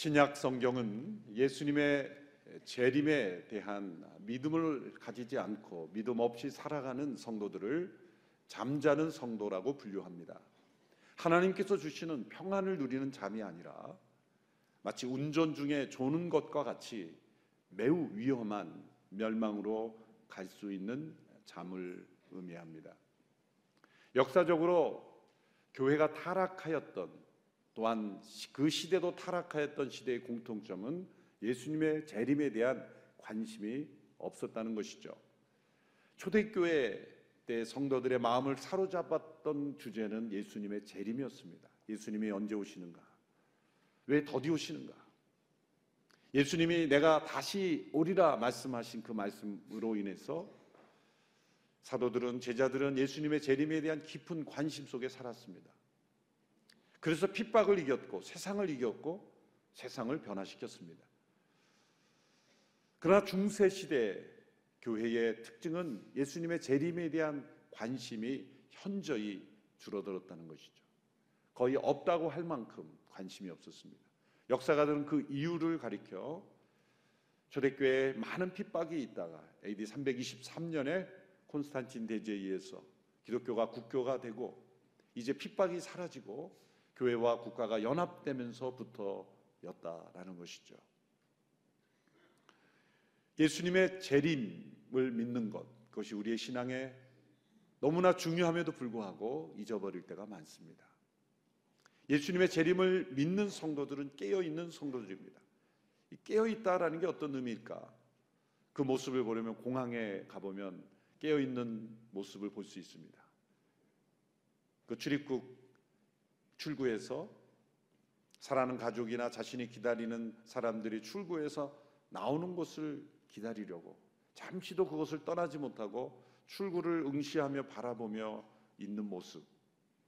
신약 성경은 예수님의 재림에 대한 믿음을 가지지 않고 믿음 없이 살아가는 성도들을 잠자는 성도라고 분류합니다. 하나님께서 주시는 평안을 누리는 잠이 아니라 마치 운전 중에 조는 것과 같이 매우 위험한 멸망으로 갈 수 있는 잠을 의미합니다. 역사적으로 교회가 타락하였던 또한 그 시대도 타락하였던 시대의 공통점은 예수님의 재림에 대한 관심이 없었다는 것이죠. 초대교회 때 성도들의 마음을 사로잡았던 주제는 예수님의 재림이었습니다. 예수님이 언제 오시는가? 왜 더디 오시는가? 예수님이 내가 다시 오리라 말씀하신 그 말씀으로 인해서 사도들은 제자들은 예수님의 재림에 대한 깊은 관심 속에 살았습니다. 그래서 핍박을 이겼고 세상을 이겼고 세상을 변화시켰습니다. 그러나 중세 시대 교회의 특징은 예수님의 재림에 대한 관심이 현저히 줄어들었다는 것이죠. 거의 없다고 할 만큼 관심이 없었습니다. 역사가들은 그 이유를 가리켜 초대교회에 많은 핍박이 있다가 AD 323년에 콘스탄틴 대제에 의해서 기독교가 국교가 되고 이제 핍박이 사라지고 교회와 국가가 연합되면서부터였다라는 것이죠. 예수님의 재림을 믿는 것, 그것이 우리의 신앙에 너무나 중요함에도 불구하고 잊어버릴 때가 많습니다. 예수님의 재림을 믿는 성도들은 깨어 있는 성도들입니다. 깨어 있다라는 게 어떤 의미일까? 그 모습을 보려면 공항에 가보면 깨어 있는 모습을 볼 수 있습니다. 그 출입국 출구에서 사랑하는 가족이나 자신이 기다리는 사람들이 출구에서 나오는 것을 기다리려고 잠시도 그것을 떠나지 못하고 출구를 응시하며 바라보며 있는 모습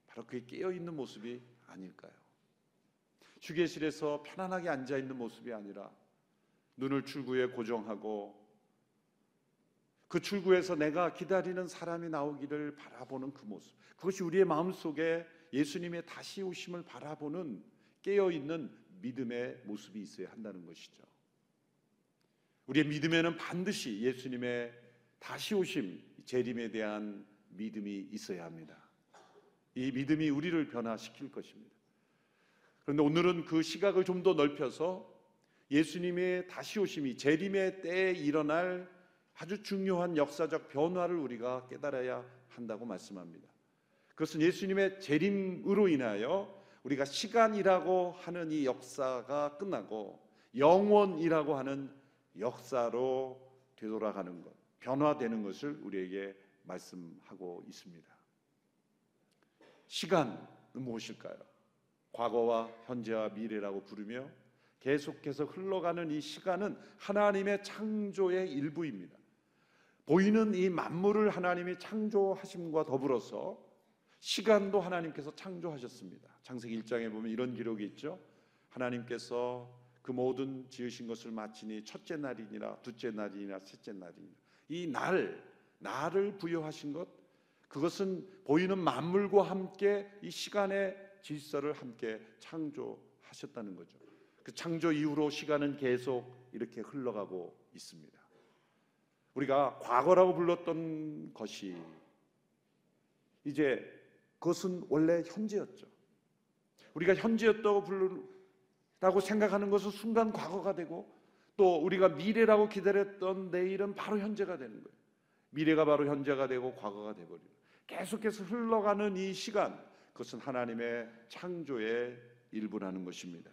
바로 그게 깨어 있는 모습이 아닐까요? 휴게실에서 편안하게 앉아 있는 모습이 아니라 눈을 출구에 고정하고 그 출구에서 내가 기다리는 사람이 나오기를 바라보는 그 모습. 그것이 우리의 마음 속에 예수님의 다시 오심을 바라보는 깨어 있는 믿음의 모습이 있어야 한다는 것이죠. 우리의 믿음에는 반드시 예수님의 다시 오심, 재림에 대한 믿음이 있어야 합니다. 이 믿음이 우리를 변화시킬 것입니다. 그런데 오늘은 그 시각을 좀 더 넓혀서 예수님의 다시 오심이 재림의 때에 일어날 아주 중요한 역사적 변화를 우리가 깨달아야 한다고 말씀합니다. 그것은 예수님의 재림으로 인하여 우리가 시간이라고 하는 이 역사가 끝나고 영원이라고 하는 역사로 되돌아가는 것, 변화되는 것을 우리에게 말씀하고 있습니다. 시간은 무엇일까요? 과거와 현재와 미래라고 부르며 계속해서 흘러가는 이 시간은 하나님의 창조의 일부입니다. 보이는 이 만물을 하나님이 창조하심과 더불어서 시간도 하나님께서 창조하셨습니다. 창세기 1장에 보면 이런 기록이 있죠. 하나님께서 그 모든 지으신 것을 마치니 첫째 날이니라 둘째 날이니라 셋째 날이니라 이 날, 날을 부여하신 것 그것은 보이는 만물과 함께 이 시간의 질서를 함께 창조하셨다는 거죠. 그 창조 이후로 시간은 계속 이렇게 흘러가고 있습니다. 우리가 과거라고 불렀던 것이 이제 그것은 원래 현재였죠. 우리가 현재였다고 부르다고 생각하는 것은 순간 과거가 되고 또 우리가 미래라고 기다렸던 내일은 바로 현재가 되는 거예요. 미래가 바로 현재가 되고 과거가 되버리는 계속해서 흘러가는 이 시간 그것은 하나님의 창조의 일부라는 것입니다.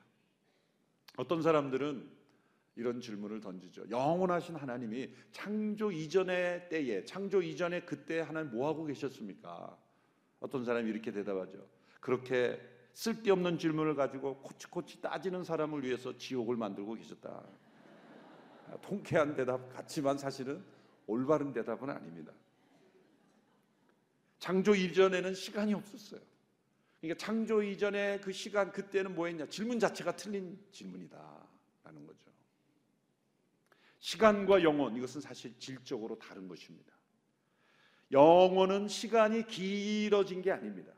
어떤 사람들은 이런 질문을 던지죠. 영원하신 하나님이 창조 이전의 때에 창조 이전에 그때 하나님 뭐 하고 계셨습니까? 어떤 사람이 이렇게 대답하죠. 그렇게 쓸데없는 질문을 가지고 코치코치 따지는 사람을 위해서 지옥을 만들고 계셨다. 통쾌한 대답 같지만 사실은 올바른 대답은 아닙니다. 창조 이전에는 시간이 없었어요. 그러니까 창조 이전에 그 시간 그때는 뭐 했냐? 질문 자체가 틀린 질문이다라는 거죠. 시간과 영원 이것은 사실 질적으로 다른 것입니다. 영원은 시간이 길어진 게 아닙니다.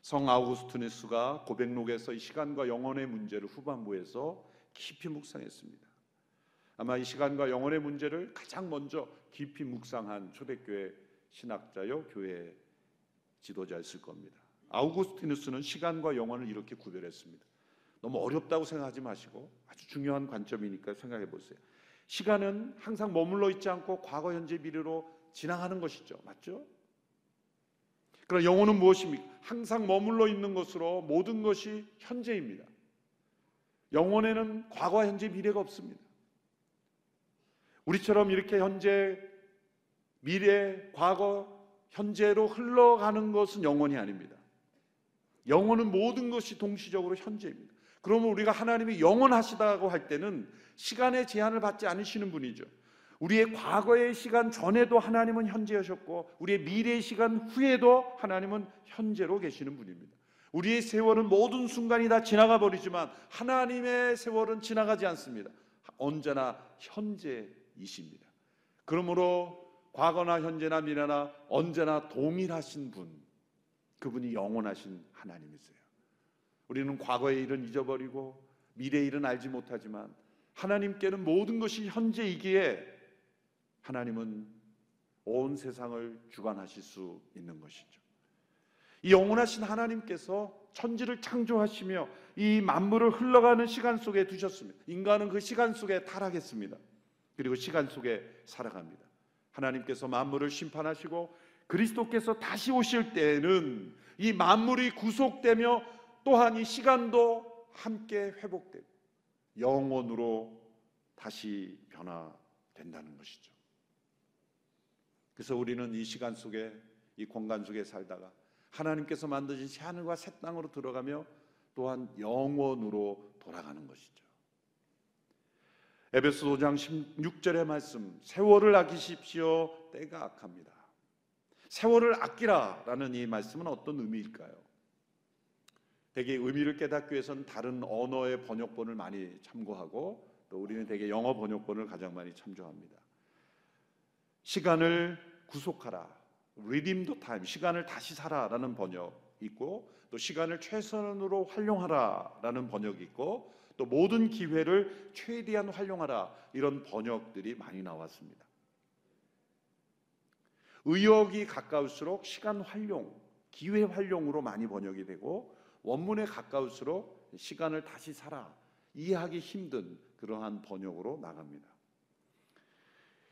성 아우구스티누스가 고백록에서 이 시간과 영혼의 문제를 후반부에서 깊이 묵상했습니다. 아마 이 시간과 영혼의 문제를 가장 먼저 깊이 묵상한 초대교회 신학자요 교회 지도자였을 겁니다. 아우구스티누스는 시간과 영혼을 이렇게 구별했습니다. 너무 어렵다고 생각하지 마시고 아주 중요한 관점이니까 생각해 보세요. 시간은 항상 머물러 있지 않고 과거, 현재, 미래로 지나가는 것이죠. 맞죠? 그러나 영혼은 무엇입니까? 항상 머물러 있는 것으로 모든 것이 현재입니다. 영혼에는 과거, 현재, 미래가 없습니다. 우리처럼 이렇게 현재, 미래, 과거, 현재로 흘러가는 것은 영혼이 아닙니다. 영혼은 모든 것이 동시적으로 현재입니다. 그러면 우리가 하나님이 영원하시다고 할 때는 시간의 제한을 받지 않으시는 분이죠. 우리의 과거의 시간 전에도 하나님은 현재하셨고 우리의 미래의 시간 후에도 하나님은 현재로 계시는 분입니다. 우리의 세월은 모든 순간이 다 지나가 버리지만 하나님의 세월은 지나가지 않습니다. 언제나 현재이십니다. 그러므로 과거나 현재나 미래나 언제나 동일하신 분, 그분이 영원하신 하나님이세요. 우리는 과거의 일은 잊어버리고 미래의 일은 알지 못하지만 하나님께는 모든 것이 현재이기에 하나님은 온 세상을 주관하실 수 있는 것이죠. 이 영원하신 하나님께서 천지를 창조하시며 이 만물을 흘러가는 시간 속에 두셨습니다. 인간은 그 시간 속에 타락했습니다. 그리고 시간 속에 살아갑니다. 하나님께서 만물을 심판하시고 그리스도께서 다시 오실 때에는 이 만물이 구속되며 또한 이 시간도 함께 회복되고 영원으로 다시 변화된다는 것이죠. 그래서 우리는 이 시간 속에 이 공간 속에 살다가 하나님께서 만드신 새 하늘과 새 땅으로 들어가며 또한 영원으로 돌아가는 것이죠. 에베소 5장 16절의 말씀 세월을 아끼십시오 때가 악합니다. 세월을 아끼라라는 이 말씀은 어떤 의미일까요? 대개 의미를 깨닫기 위해서는 다른 언어의 번역본을 많이 참고하고 또 우리는 대개 영어 번역본을 가장 많이 참조합니다. 시간을 구속하라. redeem the time. 시간을 다시 살아라는 번역 있고 또 시간을 최선으로 활용하라라는 번역이 있고 또 모든 기회를 최대한 활용하라 이런 번역들이 많이 나왔습니다. 의역이 가까울수록 시간 활용, 기회 활용으로 많이 번역이 되고 원문에 가까울수록 시간을 다시 사라 이해하기 힘든 그러한 번역으로 나갑니다.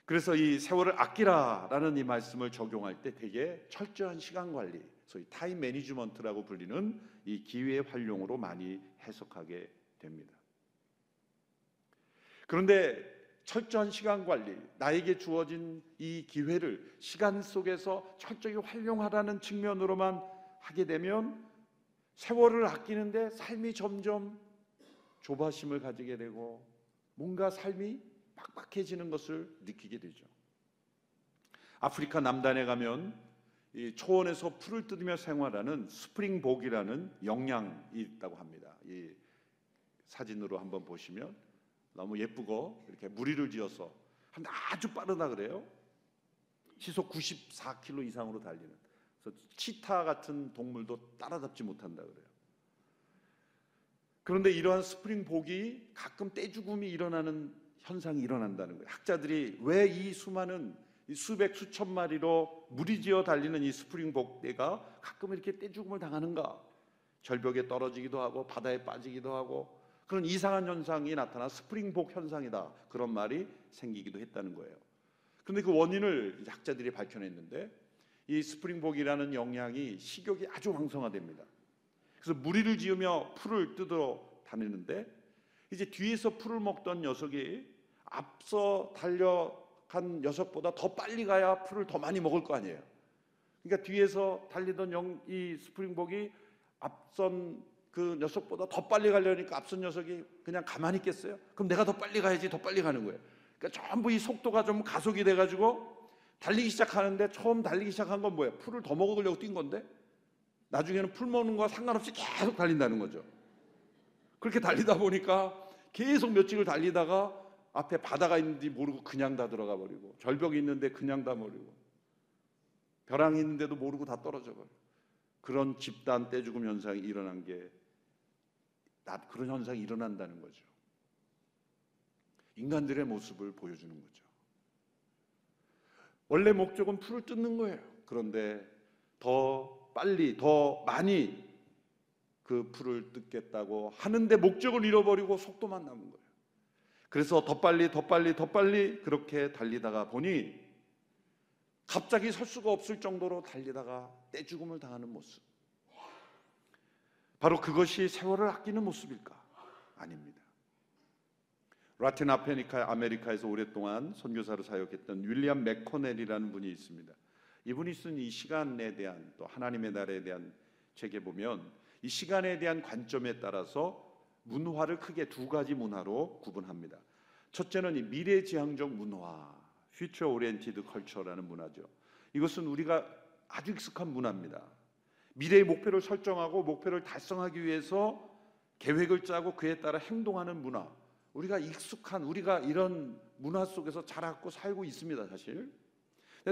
그래서 이 세월을 아끼라라는 이 말씀을 적용할 때 되게 철저한 시간 관리, 소위 time management라고 불리는 이 기회 활용으로 많이 해석하게 됩니다. 그런데 철저한 시간 관리, 나에게 주어진 이 기회를 시간 속에서 철저히 활용하라는 측면으로만 하게 되면 세월을 아끼는데 삶이 점점 조바심을 가지게 되고 뭔가 삶이 빡빡해지는 것을 느끼게 되죠. 아프리카 남단에 가면 초원에서 풀을 뜯으며 생활하는 스프링복이라는 영양이 있다고 합니다. 이 사진으로 한번 보시면 너무 예쁘고 이렇게 무리를 지어서 아주 빠르다 그래요. 시속 94km 이상으로 달리는. 그래서 치타 같은 동물도 따라잡지 못한다 그래요. 그런데 이러한 스프링복이 가끔 떼죽음이 일어나는 현상이 일어난다는 거예요. 학자들이 왜 이 수많은 수백 수천 마리로 무리지어 달리는 이 스프링복 떼가 가끔 이렇게 떼죽음을 당하는가? 절벽에 떨어지기도 하고 바다에 빠지기도 하고 그런 이상한 현상이 나타나 스프링복 현상이다 그런 말이 생기기도 했다는 거예요. 그런데 그 원인을 학자들이 밝혀냈는데 이 스프링복이라는 영양이 식욕이 아주 왕성화됩니다. 그래서 무리를 지으며 풀을 뜯어 다니는데 이제 뒤에서 풀을 먹던 녀석이 앞서 달려간 녀석보다 더 빨리 가야 풀을 더 많이 먹을 거 아니에요. 그러니까 뒤에서 달리던 영, 이 스프링복이 앞선 그 녀석보다 더 빨리 가려니까 앞선 녀석이 그냥 가만히 있겠어요? 그럼 내가 더 빨리 가야지 더 빨리 가는 거예요. 그러니까 전부 이 속도가 좀 가속이 돼가지고 달리기 시작하는데 처음 달리기 시작한 건 뭐예요? 풀을 더 먹으려고 뛴 건데 나중에는 풀 먹는 거와 상관없이 계속 달린다는 거죠. 그렇게 달리다 보니까 계속 며칠을 달리다가 앞에 바다가 있는지 모르고 그냥 다 들어가 버리고 절벽이 있는데 그냥 다 버리고 벼랑이 있는데도 모르고 다 떨어져 버리고 그런 집단 떼죽음 현상이 일어난 게 나- 그런 현상이 일어난다는 거죠. 인간들의 모습을 보여주는 거죠. 원래 목적은 풀을 뜯는 거예요. 그런데 더 빨리, 더 많이 그 풀을 뜯겠다고 하는데 목적을 잃어버리고 속도만 남은 거예요. 그래서 더 빨리, 더 빨리, 더 빨리 그렇게 달리다가 보니 갑자기 설 수가 없을 정도로 달리다가 떼죽음을 당하는 모습. 바로 그것이 세월을 아끼는 모습일까? 아닙니다. 라틴 아메리카 아메리카에서 오랫동안 선교사로 사역했던 윌리엄 맥코넬이라는 분이 있습니다. 이분이 쓴 이 시간에 대한 또 하나님의 날에 대한 책에 보면 이 시간에 대한 관점에 따라서 문화를 크게 두 가지 문화로 구분합니다. 첫째는 이 미래지향적 문화, future oriented culture라는 문화죠. 이것은 우리가 아주 익숙한 문화입니다. 미래의 목표를 설정하고 목표를 달성하기 위해서 계획을 짜고 그에 따라 행동하는 문화. 우리가 익숙한 우리가 이런 문화 속에서 자랐고 살고 있습니다, 사실.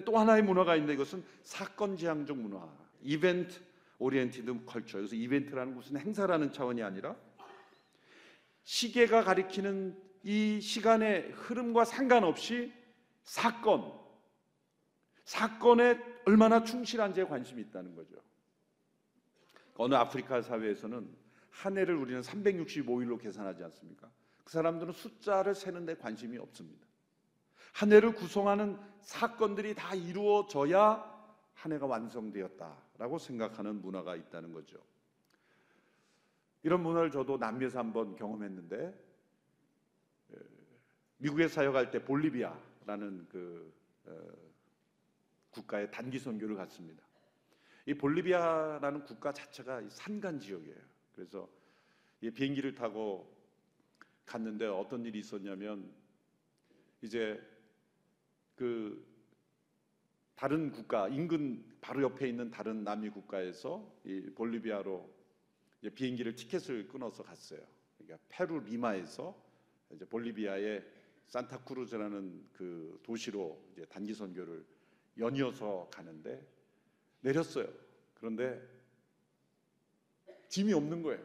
또 하나의 문화가 있는데 이것은 사건 지향적 문화, event oriented culture. 그래서 이벤트라는 무슨 행사라는 차원이 아니라 시계가 가리키는 이 시간의 흐름과 상관없이 사건, 사건에 얼마나 충실한지에 관심이 있다는 거죠. 어느 아프리카 사회에서는 한 해를 우리는 365일로 계산하지 않습니까? 그 사람들은 숫자를 세는 데 관심이 없습니다. 한 해를 구성하는 사건들이 다 이루어져야 한 해가 완성되었다 라고 생각하는 문화가 있다는 거죠. 이런 문화를 저도 남미에서 한번 경험했는데 미국에 사역할 때 볼리비아라는 그 어, 국가에 단기 선교를 갔습니다. 이 볼리비아라는 국가 자체가 산간 지역이에요. 그래서 이 비행기를 타고 갔는데 어떤 일이 있었냐면 이제 그 다른 국가 인근 바로 옆에 있는 다른 남미 국가에서 이 볼리비아로 비행기를 티켓을 끊어서 갔어요. 그러니까 페루 리마에서 이제 볼리비아의 산타크루즈라는 그 도시로 이제 단기 선교를 연이어서 가는데 내렸어요. 그런데 짐이 없는 거예요.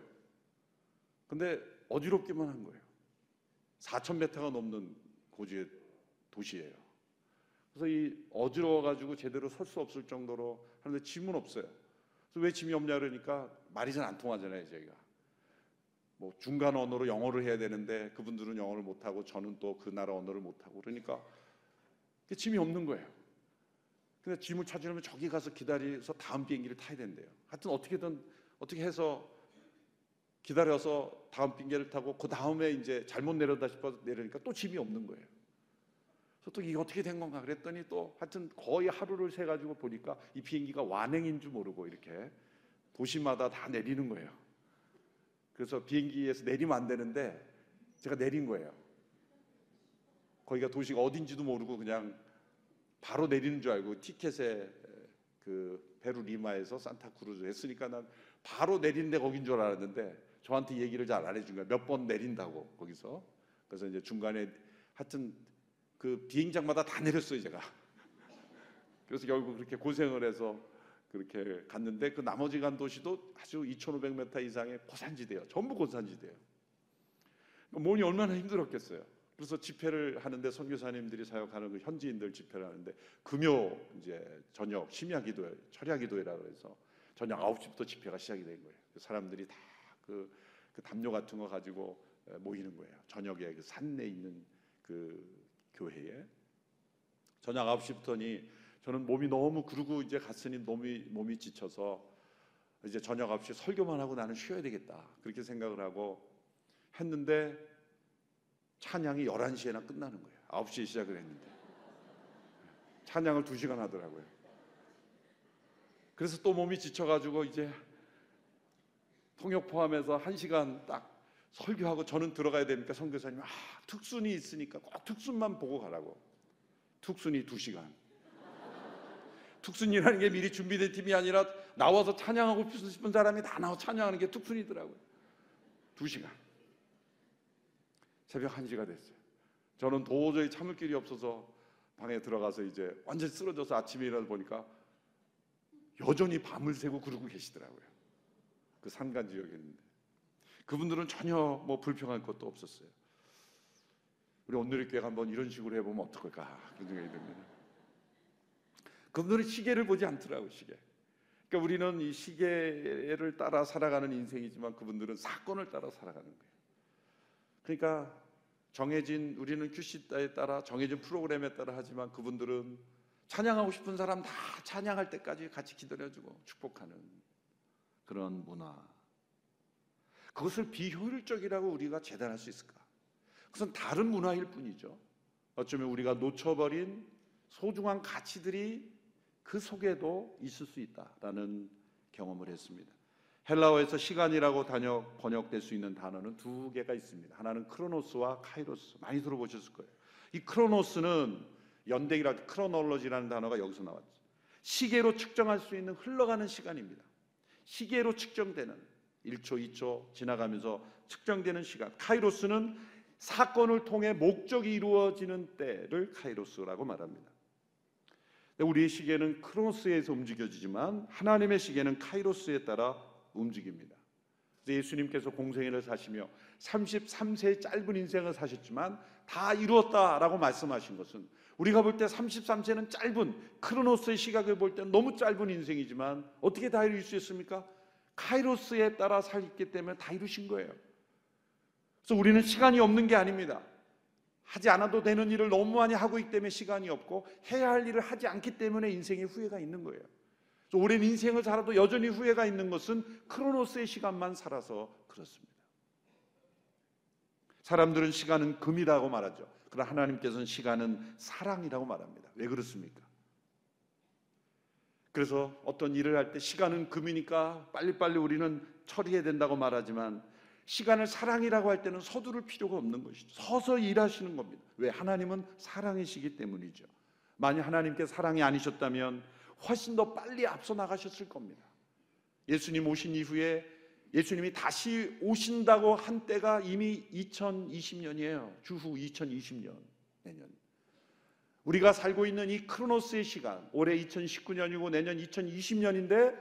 근데 어지럽기만 한 거예요. 4천 메타가 넘는 고지의 도시예요. 그래서 이 어지러워 가지고 제대로 설 수 없을 정도로 하는데 짐은 없어요. 그래서 왜 짐이 없냐 그러니까 말이 잘 안 통하잖아요, 저희가. 뭐 중간 언어로 영어를 해야 되는데 그분들은 영어를 못 하고 저는 또 그 나라 언어를 못 하고 그러니까 짐이 없는 거예요. 근데 짐을 찾으려면 저기 가서 기다려서 다음 비행기를 타야 된대요. 하여튼 어떻게든 어떻게 해서 기다려서 다음 비행기를 타고 그 다음에 이제 잘못 내려다 싶어서 내려니까 또 짐이 없는 거예요. 또 이게 어떻게 된 건가 그랬더니 또 하여튼 거의 하루를 새 가지고 보니까 이 비행기가 완행인 줄 모르고 이렇게 도시마다 다 내리는 거예요. 그래서 비행기에서 내리면 안 되는데 제가 내린 거예요. 거기가 도시가 어딘지도 모르고 그냥 바로 내리는 줄 알고 티켓에 그 페루 리마에서 산타크루즈 했으니까 난 바로 내리는데 거긴 줄 알았는데 저한테 얘기를 잘 안 해준 거야. 몇 번 내린다고 거기서. 그래서 이제 중간에 하여튼 그 비행장마다 다 내렸어요 제가. 그래서 결국 그렇게 고생을 해서 그렇게 갔는데 그 나머지 간 도시도 아주 2,500m 이상의 고산지대요. 전부 고산지대요. 몸이 얼마나 힘들었겠어요. 그래서 집회를 하는데 선교사님들이 사역하는 그 현지인들 집회를 하는데 금요 이제 저녁 심야 기도 철야 기도회라고 해서 저녁 9시부터 집회가 시작이 된 거예요. 그 사람들이 다그 그 담요 같은 거 가지고 모이는 거예요. 저녁에 그 산내 있는 그 교회에 저녁 9시부터니 저는 몸이 너무 그러고 이제 갔으니 몸이 몸이 지쳐서 이제 저녁 9시 설교만 하고 나는 쉬어야 되겠다. 그렇게 생각을 하고 했는데 찬양이 11시에나 끝나는 거예요. 9시에 시작을 했는데. 찬양을 2시간 하더라고요. 그래서 또 몸이 지쳐 가지고 이제 통역 포함해서 1시간 딱 설교하고 저는 들어가야 되니까 선교사님이 아, 특순이 있으니까 꼭 특순만 보고 가라고. 특순이 2시간. 특순이라는 게 미리 준비된 팀이 아니라 나와서 찬양하고 싶은 사람이 다 나와 찬양하는 게 특순이더라고요. 2시간. 새벽 1시가 됐어요. 저는 도저히 참을 길이 없어서 방에 들어가서 이제 완전히 쓰러져서 아침에 일어나 보니까 여전히 밤을 새고 그러고 계시더라고요. 그 산간 지역에 있는데 그분들은 전혀 뭐 불평할 것도 없었어요. 우리 오늘의 교회 한번 이런 식으로 해보면 어떨까 그런 생각이 듭니다. 그분들은 시계를 보지 않더라고 시계. 그러니까 우리는 이 시계를 따라 살아가는 인생이지만 그분들은 사건을 따라 살아가는 거예요. 그러니까 정해진 우리는 큐시다에 따라 정해진 프로그램에 따라 하지만 그분들은 찬양하고 싶은 사람 다 찬양할 때까지 같이 기다려주고 축복하는 그런 문화. 그것을 비효율적이라고 우리가 재단할 수 있을까? 그것은 다른 문화일 뿐이죠. 어쩌면 우리가 놓쳐버린 소중한 가치들이 그 속에도 있을 수 있다라는 경험을 했습니다. 헬라어에서 시간이라고 단역 번역될 수 있는 단어는 두 개가 있습니다. 하나는 크로노스와 카이로스. 많이 들어보셨을 거예요. 이 크로노스는 연대기라 크로놀로지라는 단어가 여기서 나왔죠. 시계로 측정할 수 있는 흘러가는 시간입니다. 시계로 측정되는 1초, 2초 지나가면서 측정되는 시간. 카이로스는 사건을 통해 목적이 이루어지는 때를 카이로스라고 말합니다. 우리의 시계는 크로노스에서 움직여지지만 하나님의 시계는 카이로스에 따라 움직입니다. 예수님께서 공생애를 사시며 33세의 짧은 인생을 사셨지만 다 이루었다라고 말씀하신 것은 우리가 볼 때 33세는 짧은 크로노스의 시각을 볼 때 너무 짧은 인생이지만 어떻게 다 이룰 수 있습니까? 카이로스에 따라 살기 때문에 다 이루신 거예요. 그래서 우리는 시간이 없는 게 아닙니다. 하지 않아도 되는 일을 너무 많이 하고 있기 때문에 시간이 없고 해야 할 일을 하지 않기 때문에 인생에 후회가 있는 거예요. 오랜 인생을 살아도 여전히 후회가 있는 것은 크로노스의 시간만 살아서 그렇습니다. 사람들은 시간은 금이라고 말하죠. 그러나 하나님께서는 시간은 사랑이라고 말합니다. 왜 그렇습니까? 그래서 어떤 일을 할 때 시간은 금이니까 빨리빨리 우리는 처리해야 된다고 말하지만 시간을 사랑이라고 할 때는 서두를 필요가 없는 것이죠. 서서 일하시는 겁니다. 왜? 하나님은 사랑이시기 때문이죠. 만약 하나님께 사랑이 아니셨다면 훨씬 더 빨리 앞서 나가셨을 겁니다. 예수님 오신 이후에 예수님이 다시 오신다고 한 때가 이미 2020년이에요. 주후 2020년 내년. 우리가 살고 있는 이 크로노스의 시간, 올해 2019년이고 내년 2020년인데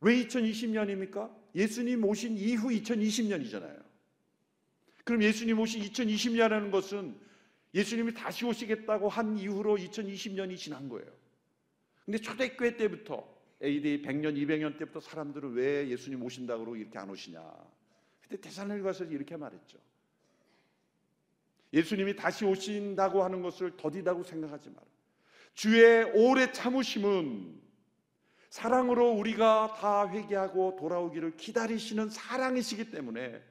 왜 2020년입니까? 예수님 오신 이후 2020년이잖아요. 그럼 예수님 오신 2020년이라는 것은 예수님이 다시 오시겠다고 한 이후로 2020년이 지난 거예요. 근데 초대교회 때부터 AD 100년, 200년 때부터 사람들은 왜 예수님 오신다고 이렇게 안 오시냐. 그때 대산을 가서 이렇게 말했죠. 예수님이 다시 오신다고 하는 것을 더디다고 생각하지 마라. 주의 오래 참으심은 사랑으로 우리가 다 회개하고 돌아오기를 기다리시는 사랑이시기 때문에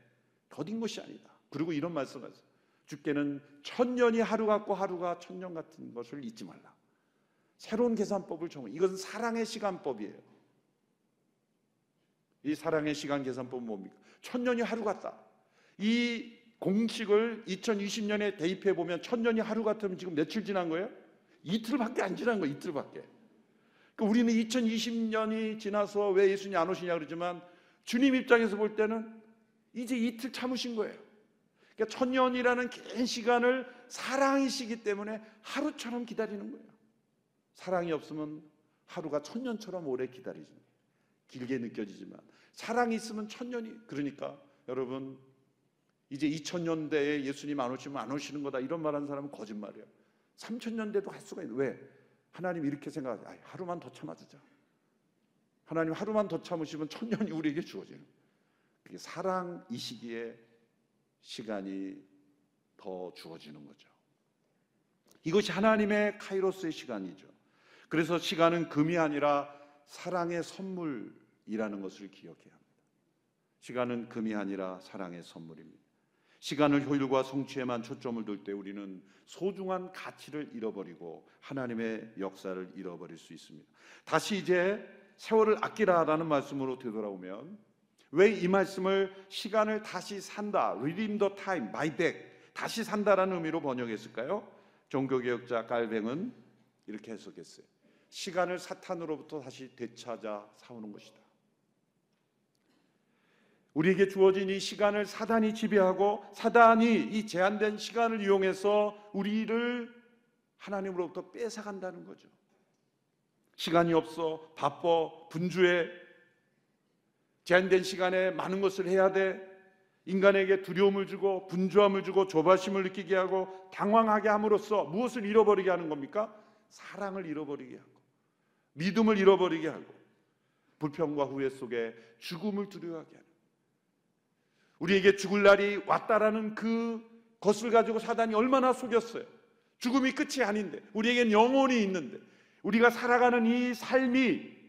더딘 것이 아니다. 그리고 이런 말씀하세요. 주께는 천년이 하루 같고 하루가 천년 같은 것을 잊지 말라. 새로운 계산법을 정해. 이것은 사랑의 시간법이에요. 이 사랑의 시간 계산법은 뭡니까? 천년이 하루 같다. 이 공식을 2020년에 대입해 보면 천년이 하루 같으면 지금 며칠 지난 거예요? 이틀밖에 안 지난 거예요. 이틀밖에. 그러니까 우리는 2020년이 지나서 왜 예수님 안 오시냐 그러지만 주님 입장에서 볼 때는 이제 이틀 참으신 거예요. 그러니까 천년이라는 긴 시간을 사랑이시기 때문에 하루처럼 기다리는 거예요. 사랑이 없으면 하루가 천년처럼 오래 기다리지 길게 느껴지지만 사랑이 있으면 천년이 그러니까 여러분 이제 2000년대에 예수님 안 오시면 안 오시는 거다 이런 말하는 사람은 거짓말이에요. 3000년대도 갈 수가 있는 왜? 하나님 이렇게 생각하죠. 아, 하루만 더 참아주자. 하나님 하루만 더 참으시면 천년이 우리에게 주어지는. 그게 사랑 이 시기에 시간이 더 주어지는 거죠. 이것이 하나님의 카이로스의 시간이죠. 그래서 시간은 금이 아니라 사랑의 선물이라는 것을 기억해야 합니다. 시간은 금이 아니라 사랑의 선물입니다. 시간을 효율과 성취에만 초점을 둘 때 우리는 소중한 가치를 잃어버리고 하나님의 역사를 잃어버릴 수 있습니다. 다시 이제 세월을 아끼라라는 말씀으로 되돌아오면 왜 이 말씀을 시간을 다시 산다, redeem the time, buy back, 다시 산다라는 의미로 번역했을까요? 종교개혁자 깔뱅은 이렇게 해석했어요. 시간을 사탄으로부터 다시 되찾아 사오는 것이다. 우리에게 주어진 이 시간을 사단이 지배하고 사단이 이 제한된 시간을 이용해서 우리를 하나님으로부터 뺏어간다는 거죠. 시간이 없어 바빠 분주해 제한된 시간에 많은 것을 해야 돼 인간에게 두려움을 주고 분주함을 주고 조바심을 느끼게 하고 당황하게 함으로써 무엇을 잃어버리게 하는 겁니까? 사랑을 잃어버리게 하고 믿음을 잃어버리게 하고 불평과 후회 속에 죽음을 두려워하게 하는 우리에게 죽을 날이 왔다라는 그 것을 가지고 사단이 얼마나 속였어요. 죽음이 끝이 아닌데 우리에겐 영혼이 있는데 우리가 살아가는 이 삶이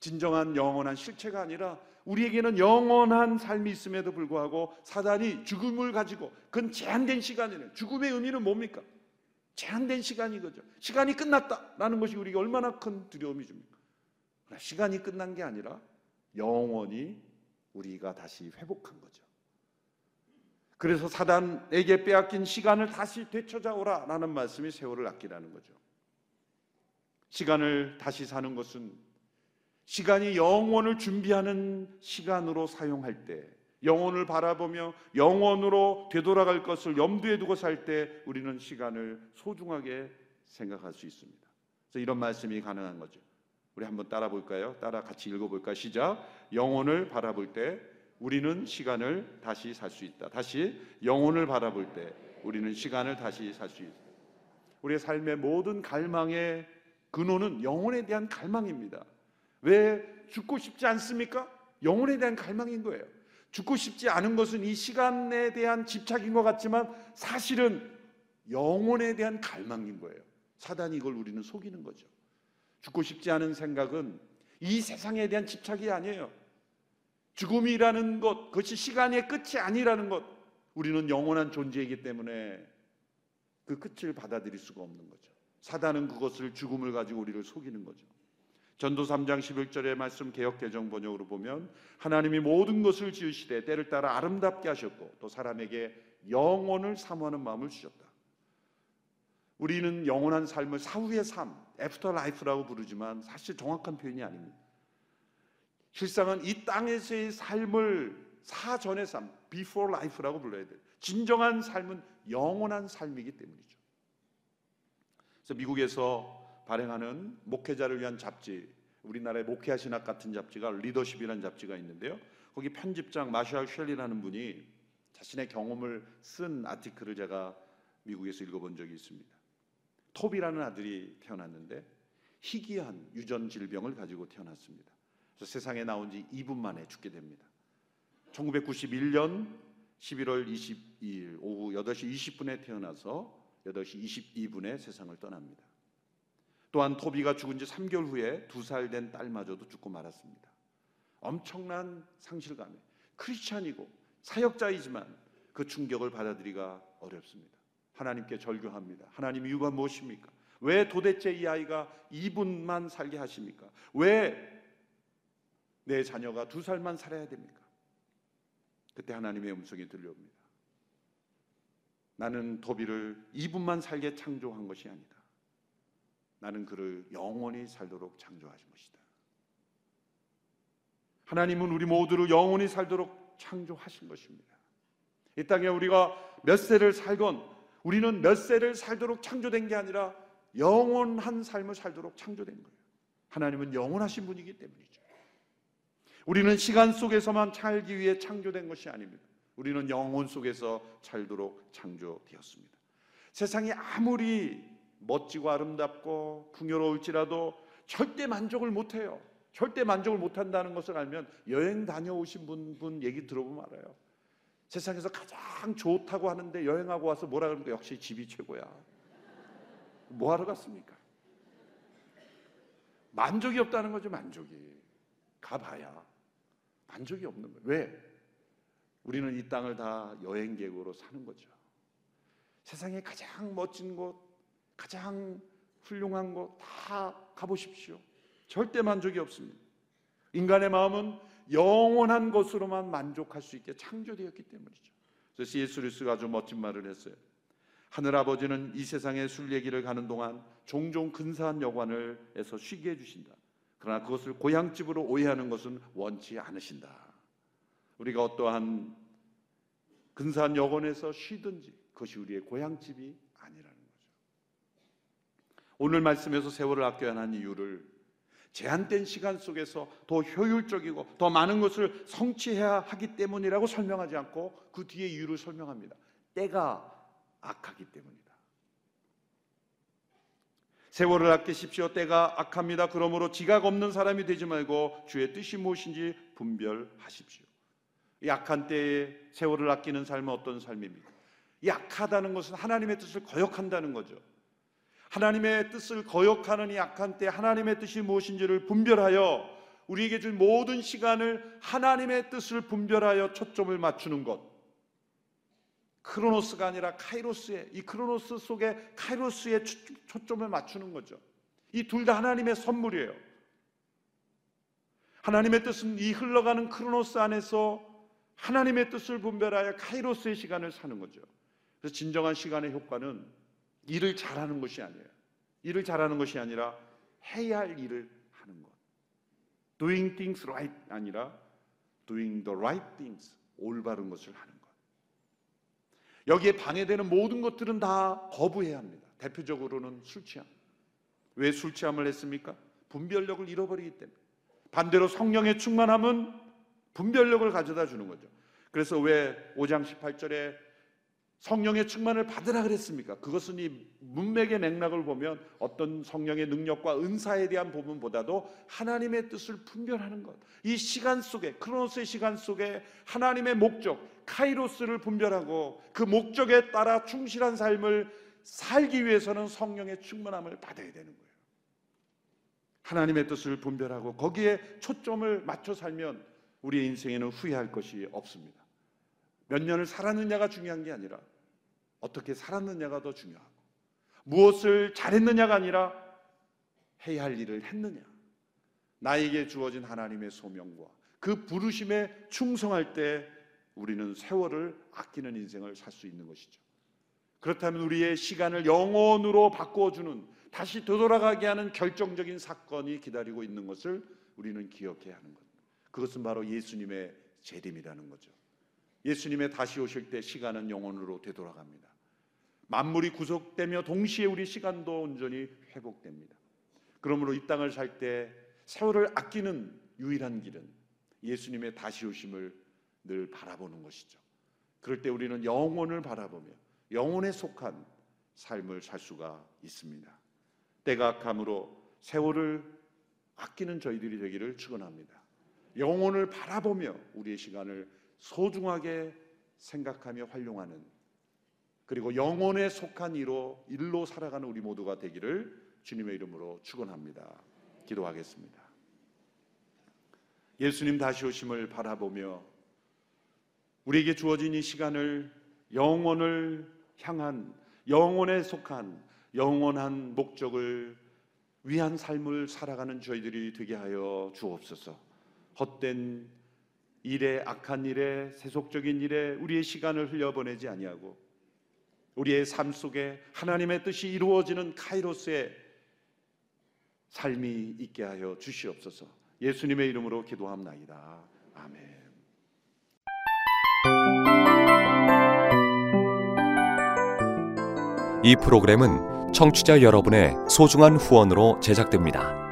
진정한 영원한 실체가 아니라 우리에게는 영원한 삶이 있음에도 불구하고 사단이 죽음을 가지고 그건 제한된 시간이에요. 죽음의 의미는 뭡니까? 제한된 시간이 거죠. 시간이 끝났다라는 것이 우리가 얼마나 큰 두려움이 줍니까? 시간이 끝난 게 아니라 영원히 우리가 다시 회복한 거죠. 그래서 사단에게 빼앗긴 시간을 다시 되찾아오라 라는 말씀이 세월을 아끼라는 거죠. 시간을 다시 사는 것은 시간이 영원을 준비하는 시간으로 사용할 때 영혼을 바라보며 영원으로 되돌아갈 것을 염두에 두고 살 때 우리는 시간을 소중하게 생각할 수 있습니다. 그래서 이런 말씀이 가능한 거죠. 우리 한번 따라 볼까요? 따라 같이 읽어 볼까? 시작. 영혼을 바라볼 때 우리는 시간을 다시 살 수 있다. 다시 영혼을 바라볼 때 우리는 시간을 다시 살 수 있다. 우리의 삶의 모든 갈망의 근원은 영혼에 대한 갈망입니다. 왜 죽고 싶지 않습니까? 영혼에 대한 갈망인 거예요. 죽고 싶지 않은 것은 이 시간에 대한 집착인 것 같지만 사실은 영혼에 대한 갈망인 거예요. 사단이 이걸 우리는 속이는 거죠. 죽고 싶지 않은 생각은 이 세상에 대한 집착이 아니에요. 죽음이라는 것, 그것이 시간의 끝이 아니라는 것, 우리는 영원한 존재이기 때문에 그 끝을 받아들일 수가 없는 거죠. 사단은 그것을 죽음을 가지고 우리를 속이는 거죠. 전도 3장 11절의 말씀 개혁 개정 번역으로 보면 하나님이 모든 것을 지으시되 때를 따라 아름답게 하셨고 또 사람에게 영혼을 사모하는 마음을 주셨다. 우리는 영원한 삶을 사후의 삶, after life라고 부르지만 사실 정확한 표현이 아닙니다. 실상은 이 땅에서의 삶을 사전의 삶, before life라고 불러야 돼요. 진정한 삶은 영원한 삶이기 때문이죠. 그래서 미국에서 발행하는 목회자를 위한 잡지, 우리나라의 목회와 신학 같은 잡지가 리더십이라는 잡지가 있는데요. 거기 편집장 마샬 쉘리라는 분이 자신의 경험을 쓴 아티클을 제가 미국에서 읽어본 적이 있습니다. 톱이라는 아들이 태어났는데 희귀한 유전 질병을 가지고 태어났습니다. 그래서 세상에 나온 지 2분 만에 죽게 됩니다. 1991년 11월 22일 오후 8시 20분에 태어나서 8시 22분에 세상을 떠납니다. 또한 토비가 죽은 지 3개월 후에 두살된 딸마저도 죽고 말았습니다. 엄청난 상실감에 크리스찬이고 사역자이지만 그 충격을 받아들이기가 어렵습니다. 하나님께 절규합니다. 하나님 이유가 무엇입니까? 왜 도대체 이 아이가 2분만 살게 하십니까? 왜 내 자녀가 두 살만 살아야 됩니까? 그때 하나님의 음성이 들려옵니다. 나는 도비를 2분만 살게 창조한 것이 아니다. 나는 그를 영원히 살도록 창조하신 것이다. 하나님은 우리 모두를 영원히 살도록 창조하신 것입니다. 이 땅에 우리가 몇 세를 살건 우리는 몇 세를 살도록 창조된 게 아니라 영원한 삶을 살도록 창조된 거예요. 하나님은 영원하신 분이기 때문이죠. 우리는 시간 속에서만 살기 위해 창조된 것이 아닙니다. 우리는 영혼 속에서 살도록 창조되었습니다. 세상이 아무리 멋지고 아름답고 풍요로울지라도 절대 만족을 못해요. 절대 만족을 못한다는 것을 알면 여행 다녀오신 분, 분 얘기 들어보면 알아요. 세상에서 가장 좋다고 하는데 여행하고 와서 뭐라 그러니까 역시 집이 최고야. 뭐 하러 갔습니까? 만족이 없다는 거죠, 만족이. 가봐야 만족이 없는 거예요. 왜? 우리는 이 땅을 다 여행객으로 사는 거죠. 세상에 가장 멋진 곳, 가장 훌륭한 곳 다 가보십시오. 절대 만족이 없습니다. 인간의 마음은 영원한 것으로만 만족할 수 있게 창조되었기 때문이죠. 그래서 C.S. 루스가 아주 멋진 말을 했어요. 하늘 아버지는 이 세상의 술 얘기를 가는 동안 종종 근사한 여관을 에서 쉬게 해주신다. 그러나 그것을 고향집으로 오해하는 것은 원치 않으신다. 우리가 어떠한 근사한 여관에서 쉬든지 그것이 우리의 고향집이 오늘 말씀에서 세월을 아껴야 하는 이유를 제한된 시간 속에서 더 효율적이고 더 많은 것을 성취해야 하기 때문이라고 설명하지 않고 그 뒤에 이유를 설명합니다. 때가 악하기 때문이다. 세월을 아끼십시오. 때가 악합니다. 그러므로 지각 없는 사람이 되지 말고 주의 뜻이 무엇인지 분별하십시오. 약한 때에 세월을 아끼는 삶은 어떤 삶입니까? 약하다는 것은 하나님의 뜻을 거역한다는 거죠. 하나님의 뜻을 거역하는 이 약한 때 하나님의 뜻이 무엇인지를 분별하여 우리에게 줄 모든 시간을 하나님의 뜻을 분별하여 초점을 맞추는 것. 크로노스가 아니라 카이로스의 이 크로노스 속에 카이로스의 초점을 맞추는 거죠. 이 둘 다 하나님의 선물이에요. 하나님의 뜻은 이 흘러가는 크로노스 안에서 하나님의 뜻을 분별하여 카이로스의 시간을 사는 거죠. 그래서 진정한 시간의 효과는 일을 잘하는 것이 아니에요. 일을 잘하는 것이 아니라 해야 할 일을 하는 것. Doing things right 아니라 doing the right things 올바른 것을 하는 것. 여기에 방해되는 모든 것들은 다 거부해야 합니다. 대표적으로는 술 취함. 왜 술 취함을 했습니까? 분별력을 잃어버리기 때문에. 반대로 성령의 충만함은 분별력을 가져다 주는 거죠. 그래서 왜 5장 18절에 성령의 충만을 받으라 그랬습니까? 그것은 이 문맥의 맥락을 보면 어떤 성령의 능력과 은사에 대한 부분보다도 하나님의 뜻을 분별하는 것. 이 시간 속에 크로노스의 시간 속에 하나님의 목적 카이로스를 분별하고 그 목적에 따라 충실한 삶을 살기 위해서는 성령의 충만함을 받아야 되는 거예요. 하나님의 뜻을 분별하고 거기에 초점을 맞춰 살면 우리의 인생에는 후회할 것이 없습니다. 몇 년을 살았느냐가 중요한 게 아니라 어떻게 살았느냐가 더 중요하고 무엇을 잘했느냐가 아니라 해야 할 일을 했느냐. 나에게 주어진 하나님의 소명과 그 부르심에 충성할 때 우리는 세월을 아끼는 인생을 살 수 있는 것이죠. 그렇다면 우리의 시간을 영원으로 바꿔주는 다시 되돌아가게 하는 결정적인 사건이 기다리고 있는 것을 우리는 기억해야 하는 것. 그것은 바로 예수님의 재림이라는 거죠. 예수님의 다시 오실 때 시간은 영원으로 되돌아갑니다. 만물이 구속되며 동시에 우리 시간도 온전히 회복됩니다. 그러므로 이 땅을 살 때 세월을 아끼는 유일한 길은 예수님의 다시 오심을 늘 바라보는 것이죠. 그럴 때 우리는 영혼을 바라보며 영혼에 속한 삶을 살 수가 있습니다. 때가 악함으로 세월을 아끼는 저희들이 되기를 축원합니다. 영혼을 바라보며 우리의 시간을 소중하게 생각하며 활용하는 그리고 영혼에 속한 이로 일로 살아가는 우리 모두가 되기를 주님의 이름으로 축원합니다. 기도하겠습니다. 예수님 다시 오심을 바라보며 우리에게 주어진 이 시간을 영혼을 향한 영혼에 속한 영원한 목적을 위한 삶을 살아가는 저희들이 되게 하여 주옵소서. 헛된 일에 악한 일에 세속적인 일에 우리의 시간을 흘려보내지 아니하고 우리의 삶 속에 하나님의 뜻이 이루어지는 카이로스의 삶이 있게 하여 주시옵소서. 예수님의 이름으로 기도합나이다. 아멘. 이 프로그램은 청취자 여러분의 소중한 후원으로 제작됩니다.